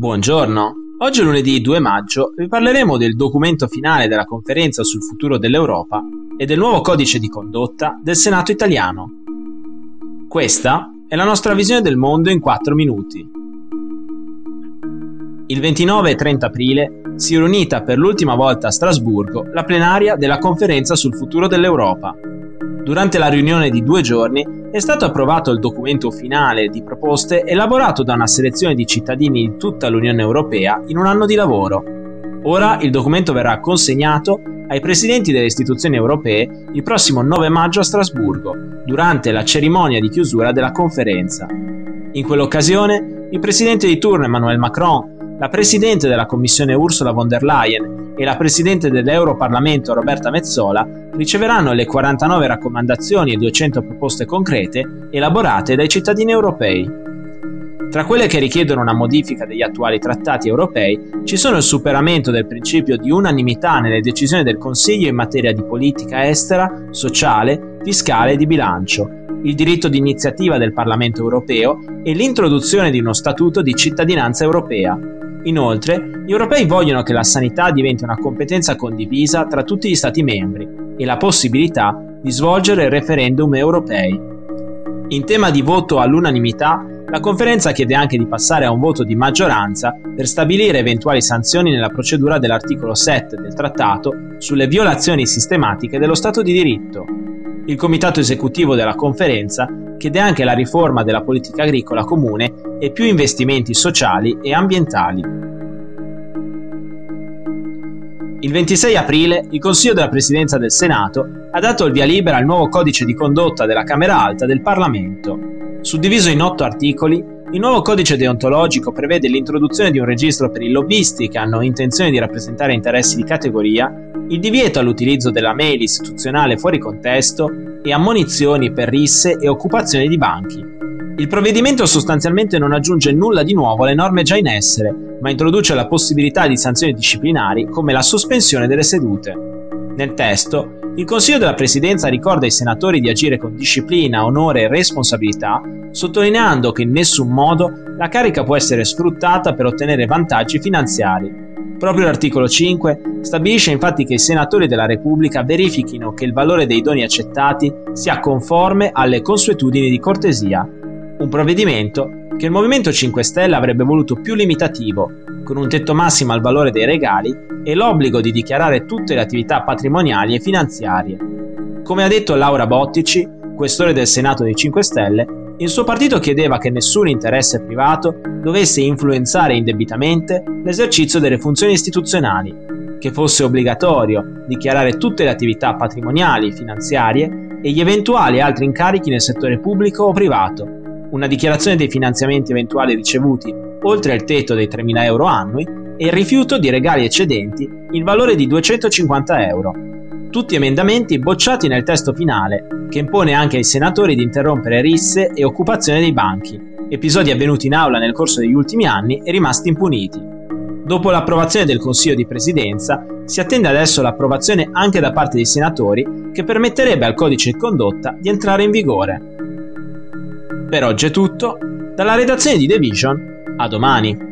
Buongiorno, oggi è lunedì 2 maggio vi parleremo del documento finale della conferenza sul futuro dell'Europa e del nuovo codice di condotta del Senato italiano. Questa è la nostra visione del mondo in 4 minuti. Il 29 e 30 aprile si è riunita per l'ultima volta a Strasburgo la plenaria della conferenza sul futuro dell'Europa. Durante la riunione di due giorni è stato approvato il documento finale di proposte elaborato da una selezione di cittadini di tutta l'Unione Europea in un anno di lavoro. Ora il documento verrà consegnato ai presidenti delle istituzioni europee il prossimo 9 maggio a Strasburgo, durante la cerimonia di chiusura della conferenza. In quell'occasione, il presidente di turno Emmanuel Macron la Presidente della Commissione Ursula von der Leyen e la Presidente dell'Europarlamento Roberta Mezzola riceveranno le 49 raccomandazioni e 200 proposte concrete elaborate dai cittadini europei. Tra quelle che richiedono una modifica degli attuali trattati europei ci sono il superamento del principio di unanimità nelle decisioni del Consiglio in materia di politica estera, sociale, fiscale e di bilancio, il diritto di iniziativa del Parlamento europeo e l'introduzione di uno statuto di cittadinanza europea, Inoltre, gli europei vogliono che la sanità diventi una competenza condivisa tra tutti gli Stati membri e la possibilità di svolgere referendum europei. In tema di voto all'unanimità, la conferenza chiede anche di passare a un voto di maggioranza per stabilire eventuali sanzioni nella procedura dell'articolo 7 del trattato sulle violazioni sistematiche dello Stato di diritto. Il comitato esecutivo della conferenza chiede anche la riforma della politica agricola comune e più investimenti sociali e ambientali. Il 26 aprile il Consiglio della Presidenza del Senato ha dato il via libera al nuovo codice di condotta della Camera Alta del Parlamento. Suddiviso in otto articoli, il nuovo codice deontologico prevede l'introduzione di un registro per i lobbisti che hanno intenzione di rappresentare interessi di categoria, il divieto all'utilizzo della mail istituzionale fuori contesto e ammonizioni per risse e occupazioni di banchi. Il provvedimento sostanzialmente non aggiunge nulla di nuovo alle norme già in essere, ma introduce la possibilità di sanzioni disciplinari come la sospensione delle sedute. Nel testo, il Consiglio della Presidenza ricorda ai senatori di agire con disciplina, onore e responsabilità, sottolineando che in nessun modo la carica può essere sfruttata per ottenere vantaggi finanziari. Proprio l'articolo 5 stabilisce infatti che i senatori della Repubblica verifichino che il valore dei doni accettati sia conforme alle consuetudini di cortesia, un provvedimento che il Movimento 5 Stelle avrebbe voluto più limitativo, con un tetto massimo al valore dei regali e l'obbligo di dichiarare tutte le attività patrimoniali e finanziarie. Come ha detto Laura Bottici, questore del Senato dei 5 Stelle, il suo partito chiedeva che nessun interesse privato dovesse influenzare indebitamente l'esercizio delle funzioni istituzionali, che fosse obbligatorio dichiarare tutte le attività patrimoniali, finanziarie e gli eventuali altri incarichi nel settore pubblico o privato, una dichiarazione dei finanziamenti eventuali ricevuti oltre il tetto dei 3.000 euro annui e il rifiuto di regali eccedenti il valore di 250 euro. Tutti emendamenti bocciati nel testo finale, che impone anche ai senatori di interrompere risse e occupazione dei banchi, episodi avvenuti in aula nel corso degli ultimi anni e rimasti impuniti. Dopo l'approvazione del Consiglio di Presidenza, si attende adesso l'approvazione anche da parte dei senatori che permetterebbe al codice di condotta di entrare in vigore. Per oggi è tutto, dalla redazione di The Vision, a domani.